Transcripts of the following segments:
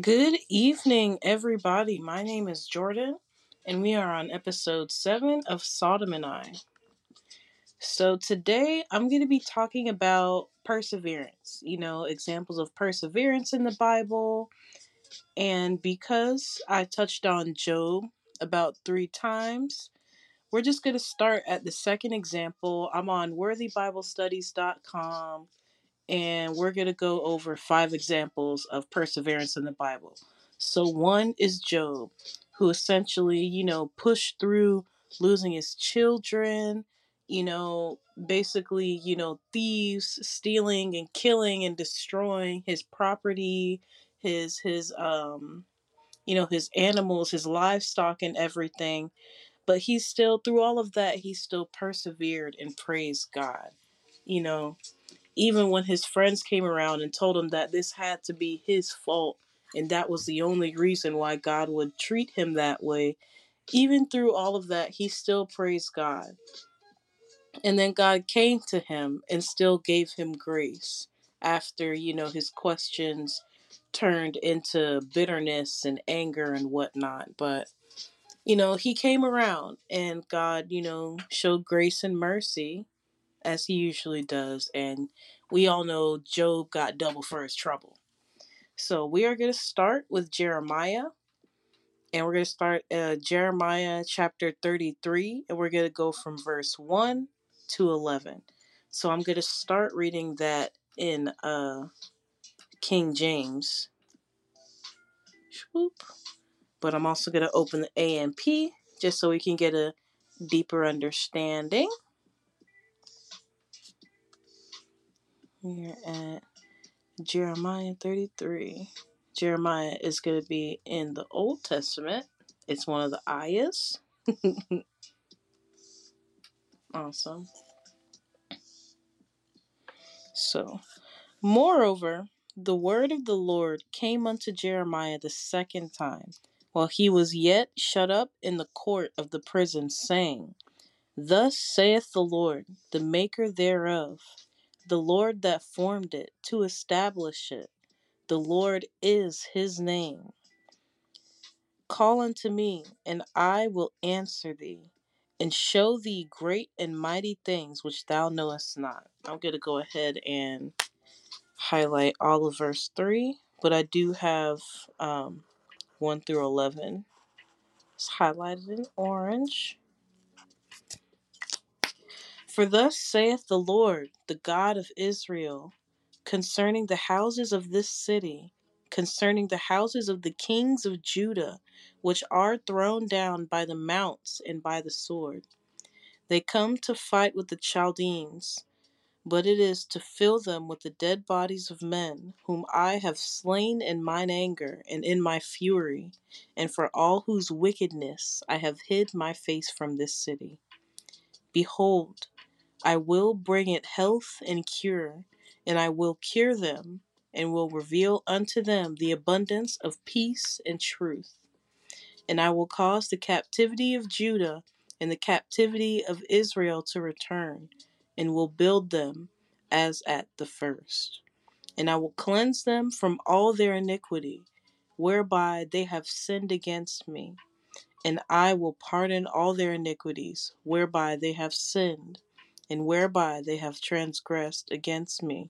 Good evening, everybody. My name is Jordan, and we are on episode 7 of Sodom and I. So, today I'm going to be talking about perseverance, you know, examples of perseverance in the Bible. And because I touched on Job about three times, we're just going to start at the second example. I'm on worthybiblestudies.com and we're going to go over five examples of perseverance in the Bible. So, one is Job, who essentially, you know, pushed through losing his children, you know, basically, you know, thieves stealing and killing and destroying his property, his, his, um, you know, his animals, his livestock, and everything. But he still, through all of that, he still persevered and praised God. You know, even when his friends came around and told him that this had to be his fault and that was the only reason why God would treat him that way, even through all of that, he still praised God. And then God came to him and still gave him grace after, you know, his questions turned into bitterness and anger and whatnot. But, you know, he came around and God, you know, showed grace and mercy as he usually does. And we all know Job got double for his trouble. So we are going to start with Jeremiah. And we're going to start uh, Jeremiah chapter 33. And we're going to go from verse 1 to 11. So I'm going to start reading that in uh, King James. But I'm also going to open the AMP just so we can get a deeper understanding. We're at Jeremiah 33. Jeremiah is going to be in the Old Testament. It's one of the ayahs. awesome. So, moreover, the word of the Lord came unto Jeremiah the second time, while he was yet shut up in the court of the prison, saying, Thus saith the Lord, the maker thereof, the Lord that formed it, to establish it. The Lord is his name. Call unto me, and I will answer thee, and show thee great and mighty things which thou knowest not. I'm going to go ahead and highlight all of verse 3, but I do have um, 1 through 11. It's highlighted in orange. For thus saith the Lord, the God of Israel, concerning the houses of this city, concerning the houses of the kings of Judah, which are thrown down by the mounts and by the sword. They come to fight with the Chaldeans, but it is to fill them with the dead bodies of men, whom I have slain in mine anger and in my fury, and for all whose wickedness I have hid my face from this city. Behold, I will bring it health and cure, and I will cure them, and will reveal unto them the abundance of peace and truth. And I will cause the captivity of Judah and the captivity of Israel to return, and will build them as at the first. And I will cleanse them from all their iniquity, whereby they have sinned against me. And I will pardon all their iniquities, whereby they have sinned and whereby they have transgressed against me.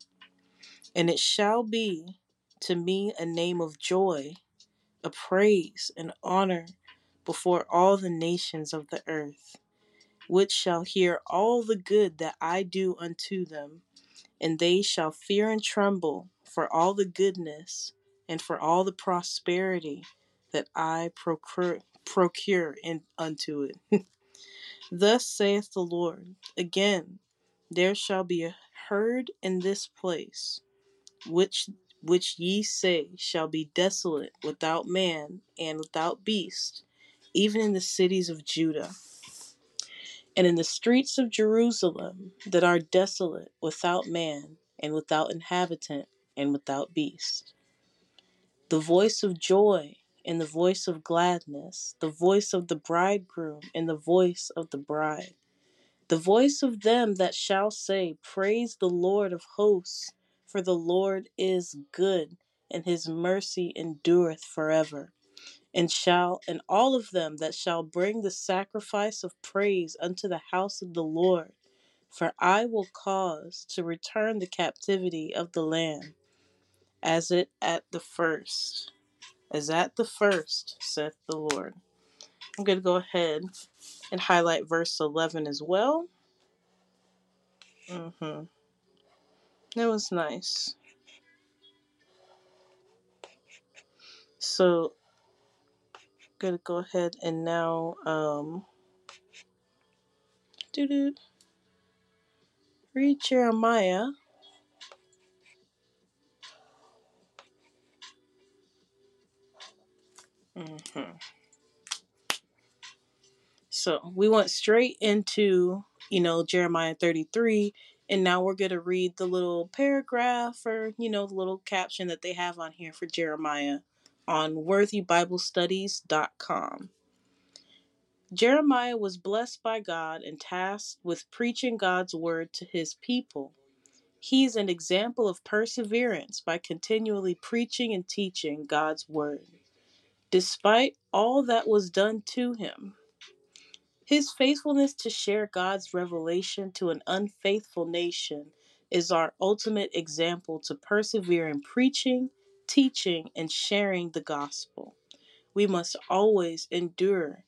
And it shall be to me a name of joy, a praise and honor before all the nations of the earth, which shall hear all the good that I do unto them, and they shall fear and tremble for all the goodness and for all the prosperity that I procure, procure in, unto it. Thus saith the Lord again there shall be a heard in this place, which which ye say shall be desolate without man and without beast, even in the cities of Judah, and in the streets of Jerusalem that are desolate without man and without inhabitant and without beast. The voice of joy and the voice of gladness, the voice of the bridegroom and the voice of the bride. The voice of them that shall say, Praise the Lord of hosts, for the Lord is good, and his mercy endureth forever. And shall and all of them that shall bring the sacrifice of praise unto the house of the Lord, for I will cause to return the captivity of the land, as it at the first, as at the first, saith the Lord. I'm going to go ahead and highlight verse 11 as well. Mm-hmm. That was nice. So, gonna go ahead and now um, doo read Jeremiah. Mm-hmm. So we went straight into you know Jeremiah 33, and now we're gonna read the little paragraph or you know the little caption that they have on here for Jeremiah on worthybiblestudies.com. Jeremiah was blessed by God and tasked with preaching God's word to his people. He is an example of perseverance by continually preaching and teaching God's word, despite all that was done to him. His faithfulness to share God's revelation to an unfaithful nation is our ultimate example to persevere in preaching, teaching, and sharing the gospel. We must always endure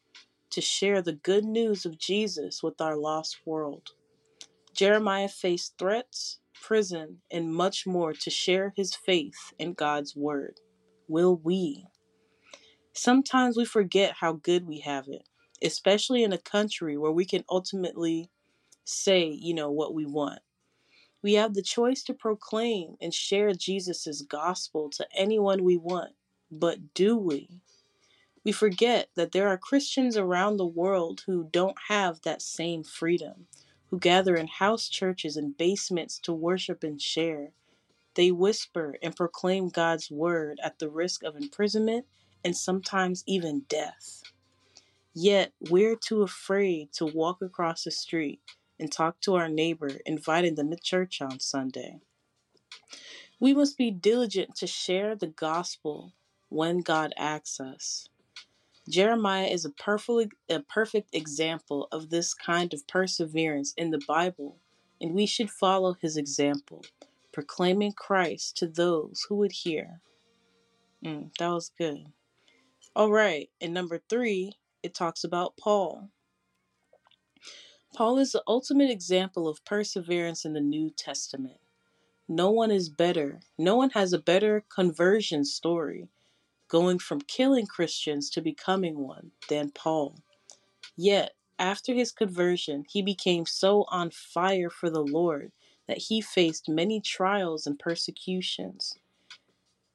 to share the good news of Jesus with our lost world. Jeremiah faced threats, prison, and much more to share his faith in God's word. Will we? Sometimes we forget how good we have it, especially in a country where we can ultimately say, you know, what we want. We have the choice to proclaim and share Jesus' gospel to anyone we want, but do we? We forget that there are Christians around the world who don't have that same freedom, who gather in house churches and basements to worship and share. They whisper and proclaim God's word at the risk of imprisonment and sometimes even death. Yet we're too afraid to walk across the street and talk to our neighbor, inviting them to church on Sunday. We must be diligent to share the gospel when God asks us. Jeremiah is a perfect, a perfect example of this kind of perseverance in the Bible, and we should follow his example, proclaiming Christ to those who would hear. Mm, that was good. All right, and number three, it talks about Paul. Paul is the ultimate example of perseverance in the New Testament. No one is better, no one has a better conversion story going from killing Christians to becoming one than Paul. Yet, after his conversion, he became so on fire for the Lord that he faced many trials and persecutions.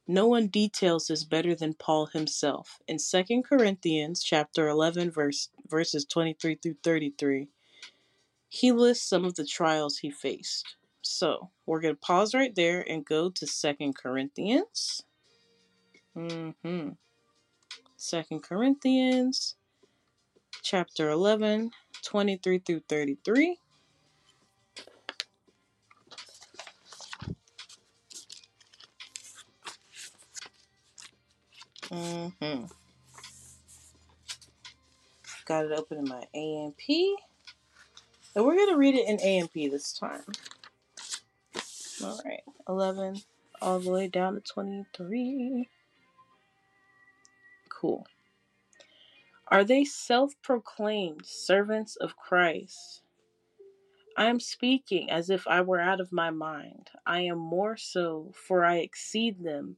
No one details this better than Paul himself. In 2 Corinthians chapter 11 verse verses 23 through 33, he lists some of the trials he faced. So, we're going to pause right there and go to 2 Corinthians Mm-hmm. Second Corinthians chapter 11, 23 through 33. Mm-hmm. Got it open in my AMP. And we're going to read it in AMP this time. All right. 11 all the way down to 23. Cool. Are they self proclaimed servants of Christ? I am speaking as if I were out of my mind. I am more so, for I exceed them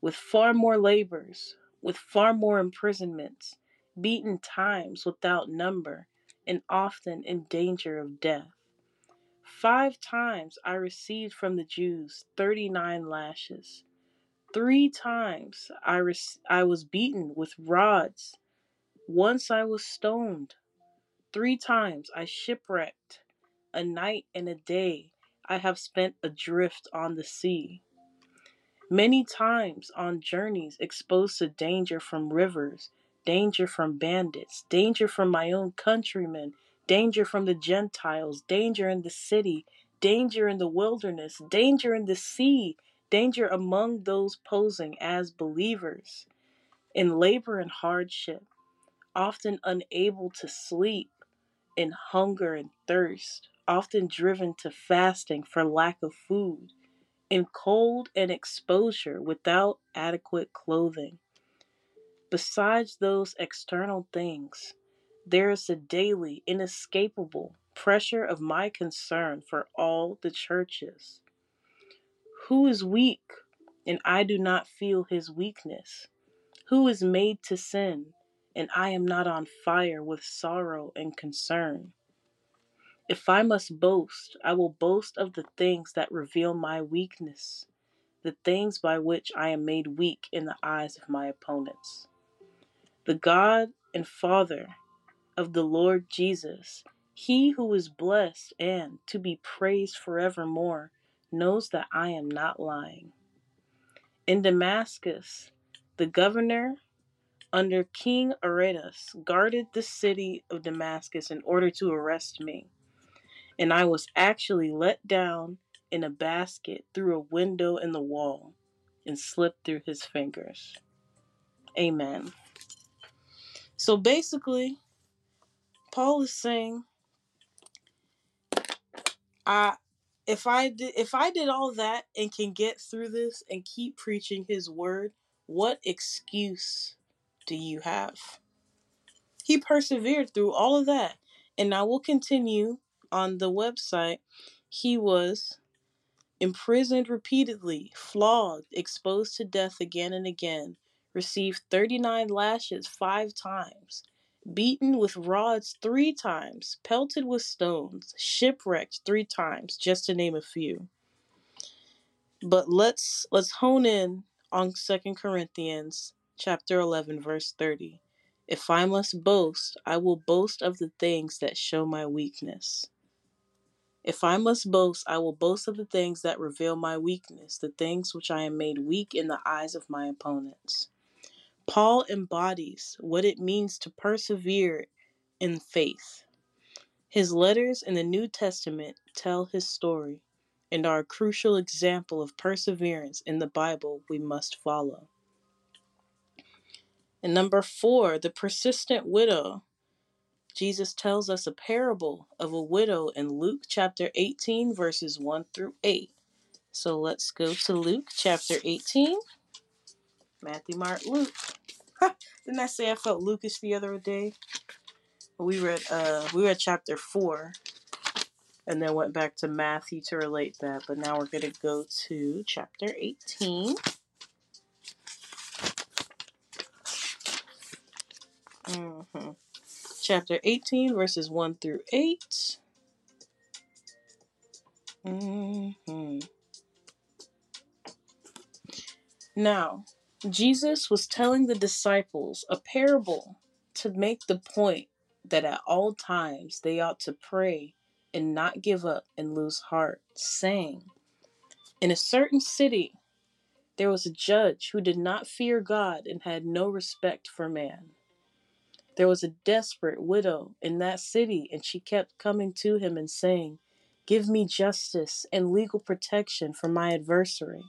with far more labors, with far more imprisonments, beaten times without number, and often in danger of death. Five times I received from the Jews 39 lashes. Three times I, res- I was beaten with rods. Once I was stoned. Three times I shipwrecked. A night and a day I have spent adrift on the sea. Many times on journeys exposed to danger from rivers, danger from bandits, danger from my own countrymen, danger from the Gentiles, danger in the city, danger in the wilderness, danger in the sea, danger among those posing as believers, in labor and hardship, often unable to sleep, in hunger and thirst, often driven to fasting for lack of food, in cold and exposure without adequate clothing. Besides those external things, there is a daily, inescapable pressure of my concern for all the churches. Who is weak, and I do not feel his weakness? Who is made to sin, and I am not on fire with sorrow and concern? If I must boast, I will boast of the things that reveal my weakness, the things by which I am made weak in the eyes of my opponents. The God and Father of the Lord Jesus, he who is blessed and to be praised forevermore, knows that I am not lying. In Damascus, the governor under King Aretas guarded the city of Damascus in order to arrest me, and I was actually let down in a basket through a window in the wall and slipped through his fingers. Amen. So basically, Paul is saying, I if I did if I did all that and can get through this and keep preaching his word, what excuse do you have? He persevered through all of that. And I will continue on the website. He was imprisoned repeatedly, flogged, exposed to death again and again, received 39 lashes five times, beaten with rods three times, pelted with stones, shipwrecked three times, just to name a few. But let's let's hone in on Second Corinthians chapter 11 verse 30. If I must boast, I will boast of the things that show my weakness. If I must boast, I will boast of the things that reveal my weakness, the things which I am made weak in the eyes of my opponents. Paul embodies what it means to persevere in faith. His letters in the New Testament tell his story and are a crucial example of perseverance in the Bible we must follow. And number four, the persistent widow. Jesus tells us a parable of a widow in Luke chapter 18, verses 1 through 8. So let's go to Luke chapter 18. Matthew, Mark, Luke. Didn't I say I felt Lucas the other day? We read uh we read chapter four and then went back to Matthew to relate that, but now we're gonna go to chapter 18. Mm-hmm. Chapter 18, verses 1 through 8. Mm-hmm. Now, Jesus was telling the disciples a parable to make the point that at all times they ought to pray and not give up and lose heart, saying, In a certain city there was a judge who did not fear God and had no respect for man. There was a desperate widow in that city, and she kept coming to him and saying, Give me justice and legal protection for my adversary.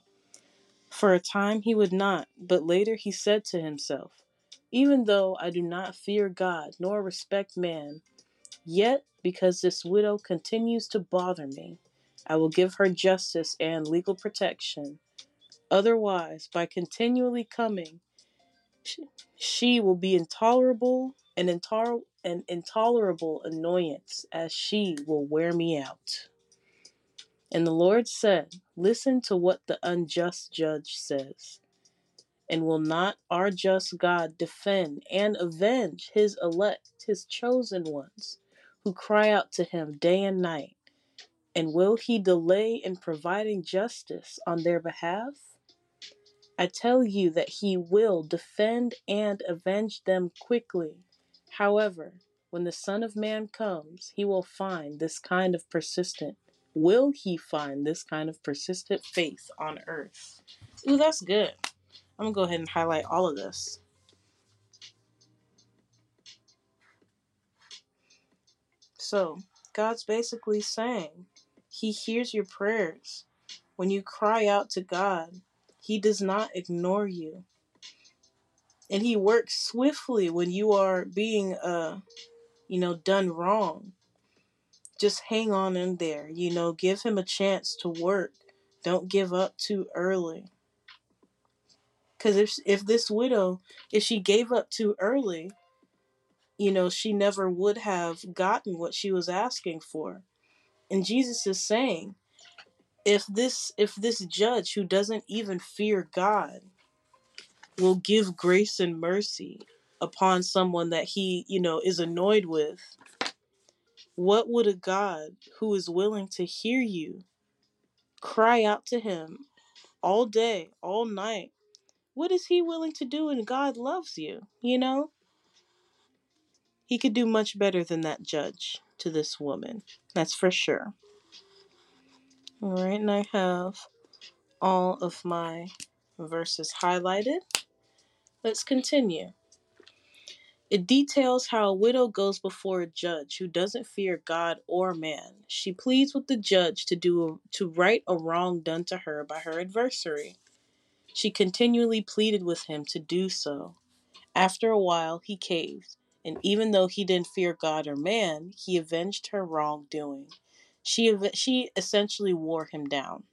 For a time he would not, but later he said to himself, Even though I do not fear God nor respect man, yet because this widow continues to bother me, I will give her justice and legal protection. Otherwise, by continually coming, she will be intolerable and intoler- an intolerable annoyance as she will wear me out. And the Lord said, Listen to what the unjust judge says. And will not our just God defend and avenge his elect, his chosen ones, who cry out to him day and night? And will he delay in providing justice on their behalf? I tell you that he will defend and avenge them quickly. However, when the Son of Man comes, he will find this kind of persistent. Will he find this kind of persistent faith on earth? Ooh, that's good. I'm gonna go ahead and highlight all of this. So, God's basically saying He hears your prayers When you cry out to God, He does not ignore you. And He works swiftly when you are being, uh, you know, done wrong. Just hang on in there. You know, give Him a chance to work. Don't give up too early. Because if if this widow, if she gave up too early, you know, she never would have gotten what she was asking for. And Jesus is saying, if this if this judge who doesn't even fear God will give grace and mercy upon someone that he, you know, is annoyed with, what would a God who is willing to hear you cry out to him all day, all night? What is he willing to do and God loves you, you know? He could do much better than that judge to this woman. That's for sure. All right, and I have all of my verses highlighted. Let's continue. It details how a widow goes before a judge who doesn't fear God or man. She pleads with the judge to do to right a wrong done to her by her adversary. She continually pleaded with him to do so. After a while, he caved, and even though he didn't fear God or man, he avenged her wrongdoing. She she essentially wore him down.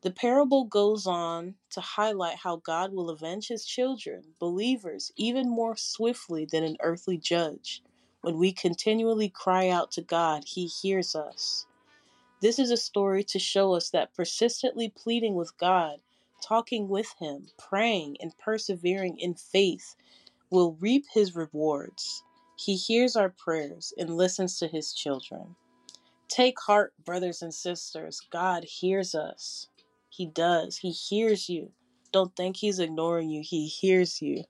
The parable goes on to highlight how God will avenge his children, believers, even more swiftly than an earthly judge. When we continually cry out to God, he hears us. This is a story to show us that persistently pleading with God, talking with him, praying, and persevering in faith will reap his rewards. He hears our prayers and listens to his children. Take heart, brothers and sisters. God hears us. He does. He hears you. Don't think he's ignoring you. He hears you.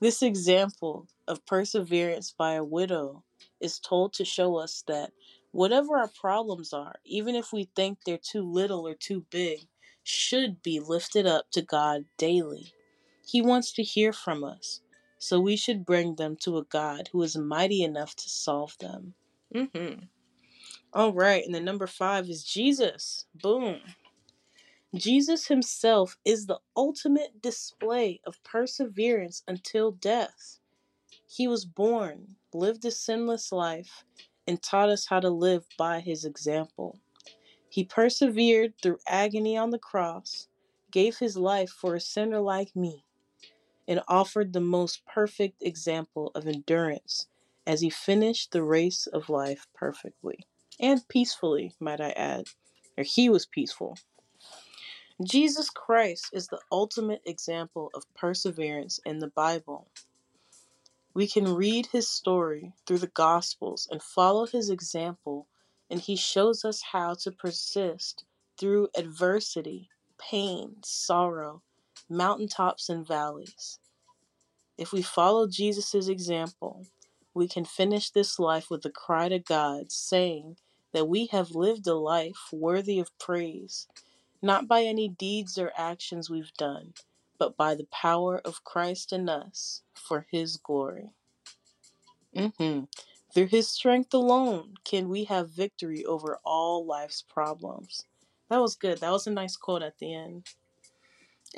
This example of perseverance by a widow is told to show us that whatever our problems are, even if we think they're too little or too big, should be lifted up to God daily. He wants to hear from us, so we should bring them to a God who is mighty enough to solve them. Mm-hmm. All right, and then number five is Jesus. Boom. Jesus himself is the ultimate display of perseverance until death. He was born, lived a sinless life, and taught us how to live by his example. He persevered through agony on the cross, gave his life for a sinner like me, and offered the most perfect example of endurance as he finished the race of life perfectly and peacefully, might I add. Or he was peaceful. Jesus Christ is the ultimate example of perseverance in the Bible. We can read his story through the Gospels and follow his example, and he shows us how to persist through adversity, pain, sorrow, mountaintops, and valleys. If we follow Jesus' example, we can finish this life with a cry to God, saying that we have lived a life worthy of praise not by any deeds or actions we've done, but by the power of Christ in us for his glory. Mm-hmm. Through his strength alone can we have victory over all life's problems. That was good. That was a nice quote at the end.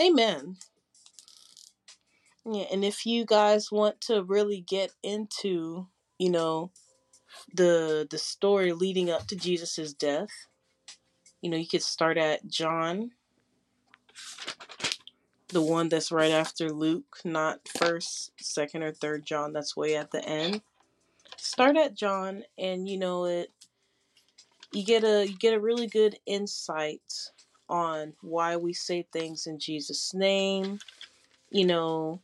Amen. Yeah, and if you guys want to really get into, you know, the the story leading up to Jesus's death, you know, you could start at John the one that's right after Luke, not first, second, or third John. That's way at the end. Start at John, and you know it. You get a you get a really good insight on why we say things in Jesus' name. You know,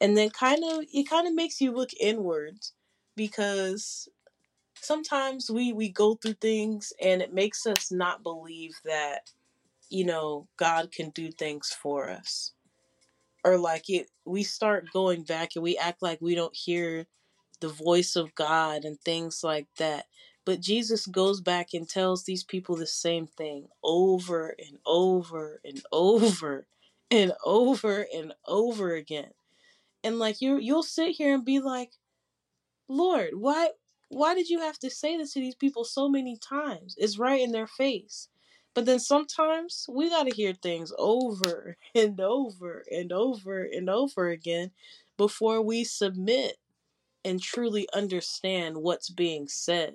and then kind of it kind of makes you look inwards because sometimes we we go through things and it makes us not believe that you know God can do things for us or like it we start going back and we act like we don't hear the voice of God and things like that. But Jesus goes back and tells these people the same thing over and over and over and over and over again. And like you you'll sit here and be like, "Lord, why why did you have to say this to these people so many times? It's right in their face." But then sometimes we got to hear things over and over and over and over again before we submit and truly understand what's being said.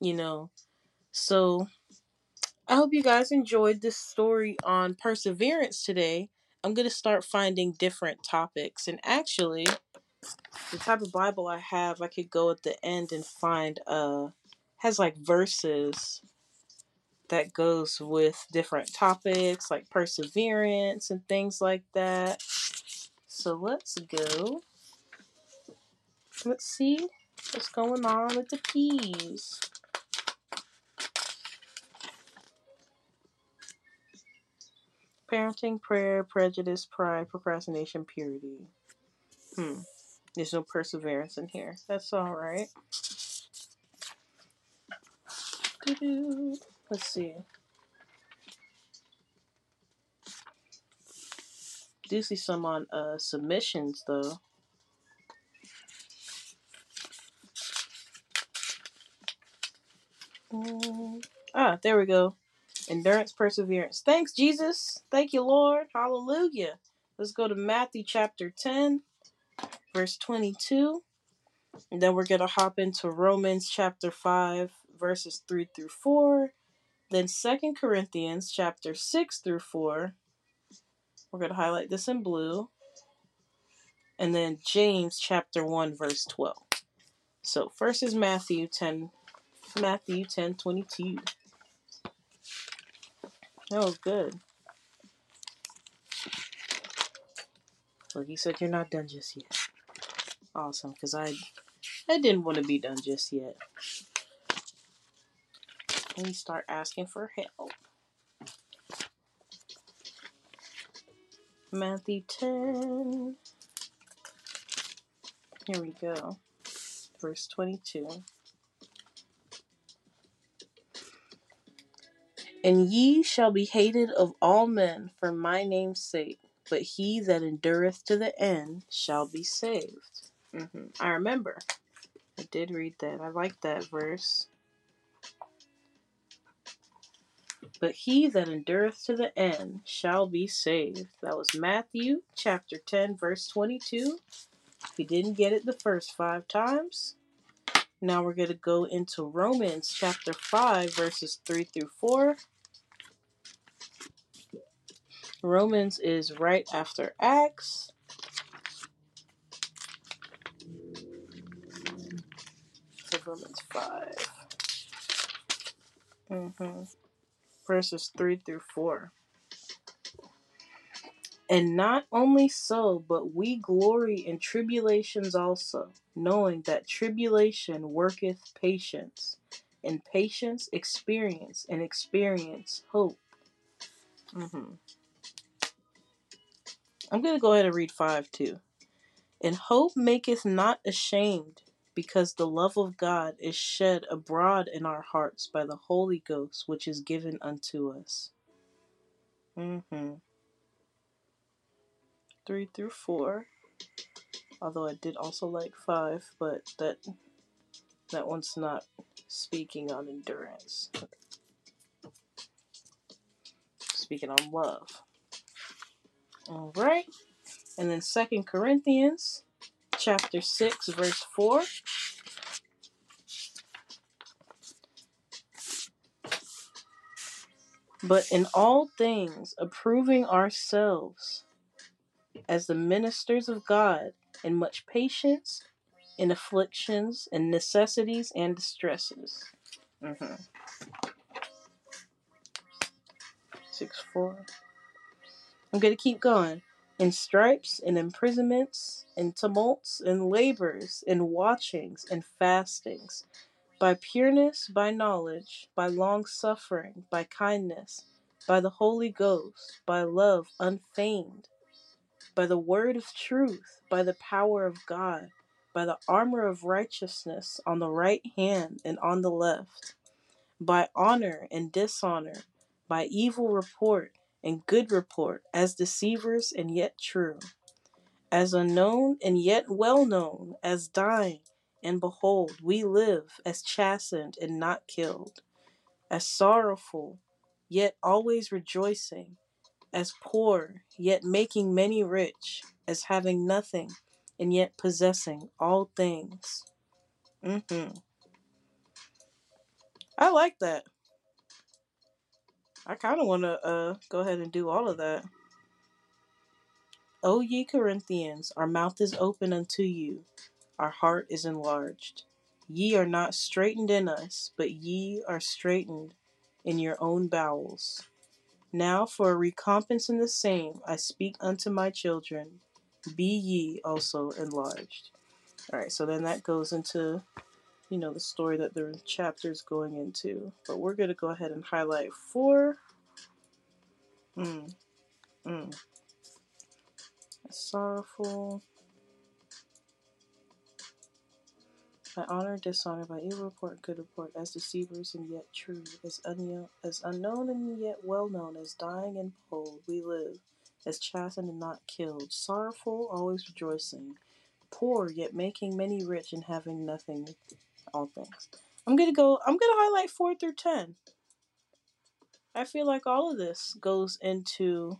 You know, so I hope you guys enjoyed this story on perseverance today. I'm going to start finding different topics. And actually, the type of Bible I have, I could go at the end and find uh has like verses that goes with different topics like perseverance and things like that. So let's go. Let's see what's going on with the peas. Parenting, prayer, prejudice, pride, procrastination, purity. Hmm. There's no perseverance in here. That's all right. Let's see. Do see some on uh, submissions though. Mm. Ah, there we go. Endurance, perseverance. Thanks, Jesus. Thank you, Lord. Hallelujah. Let's go to Matthew chapter 10, verse 22. And then we're going to hop into Romans chapter 5, verses 3 through 4. Then Second Corinthians chapter 6 through 4. We're going to highlight this in blue. And then James chapter 1, verse 12. So first is Matthew 10, Matthew 10, 22. That was good. Look, he said you're not done just yet. Awesome, because I I didn't want to be done just yet. Let me start asking for help. Matthew 10. Here we go. Verse 22. And ye shall be hated of all men for my name's sake, but he that endureth to the end shall be saved. Hmm I remember. I did read that. I like that verse. But he that endureth to the end shall be saved. That was Matthew chapter 10, verse 22. If you didn't get it the first five times, now we're going to go into Romans chapter 5, verses 3 through 4. Romans is right after Acts. So Romans 5. hmm Verses 3 through 4. And not only so, but we glory in tribulations also, knowing that tribulation worketh patience, and patience experience, and experience hope. hmm I'm going to go ahead and read 5 too. And hope maketh not ashamed, because the love of God is shed abroad in our hearts by the Holy Ghost, which is given unto us. hmm 3 through 4. Although I did also like 5, but that that one's not speaking on endurance. Speaking on love. All right. And then Second Corinthians chapter 6 verse 4. But in all things approving ourselves as the ministers of God in much patience, in afflictions, in necessities and distresses. Mm-hmm. 6 4. I'm going to keep going. In stripes, in imprisonments, in tumults, in labors, in watchings, in fastings, by pureness, by knowledge, by long suffering, by kindness, by the Holy Ghost, by love unfeigned, by the word of truth, by the power of God, by the armor of righteousness on the right hand and on the left, by honor and dishonor, by evil report and good report, as deceivers and yet true, as unknown and yet well known, as dying, and behold, we live, as chastened and not killed, as sorrowful yet always rejoicing, as poor, yet making many rich, as having nothing, and yet possessing all things. Mm-hmm. I like that. I kind of want to uh, go ahead and do all of that. O ye Corinthians, our mouth is open unto you, our heart is enlarged. Ye are not straitened in us, but ye are straitened in your own bowels. Now for a recompense in the same, I speak unto my children, be ye also enlarged. All right, so then that goes into, you know, the story that the chapter is going into. But we're going to go ahead and highlight four. Mm, mm. Sorrowful. By honor, dishonor, by evil report, good report, as deceivers and yet true, as, unknown, as unknown and yet well known, as dying and bold, we live, as chastened and not killed, sorrowful, always rejoicing, poor, yet making many rich, and having nothing, all things. I'm gonna go, I'm gonna highlight 4 through 10. I feel like all of this goes into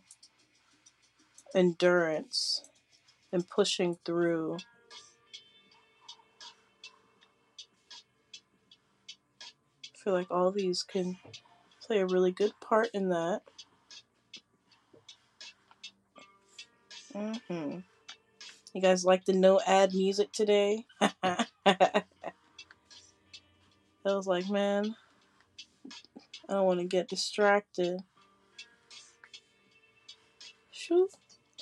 endurance and pushing through I feel like all these can play a really good part in that. Mm-hmm. You guys like the no ad music today? I was like, man, I don't want to get distracted. Shoot.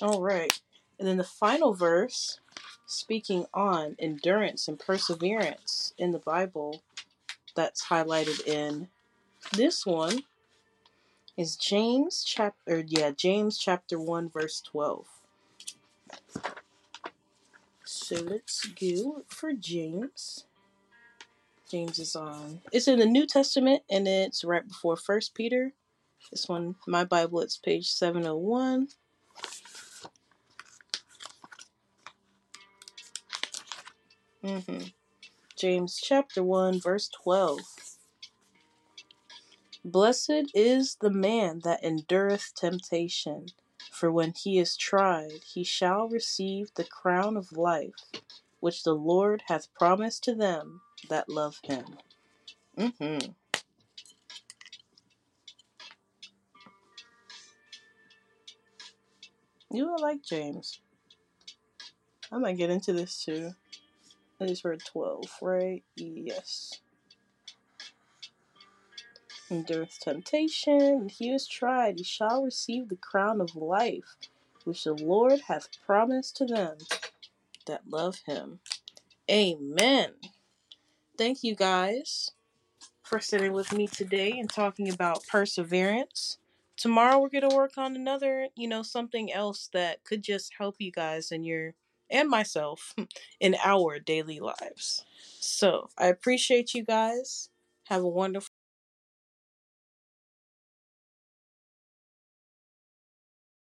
All right. And then the final verse, speaking on endurance and perseverance in the Bible, that's highlighted in this one is James chapter yeah, James chapter 1 verse 12. So let's go for James. James is on it's in the New Testament and it's right before First Peter. This one, my Bible, it's page 701. Mm-hmm. James chapter 1, verse 12. Blessed is the man that endureth temptation, for when he is tried, he shall receive the crown of life, which the Lord hath promised to them that love him. Mm-hmm. You are like James. I might get into this too. I just read 12, right? Yes. Endureth temptation, he is tried, he shall receive the crown of life, which the Lord hath promised to them that love him. Amen. Thank you guys for sitting with me today and talking about perseverance. Tomorrow we're going to work on another, you know, something else that could just help you guys in your and myself in our daily lives. So, I appreciate you guys. Have a wonderful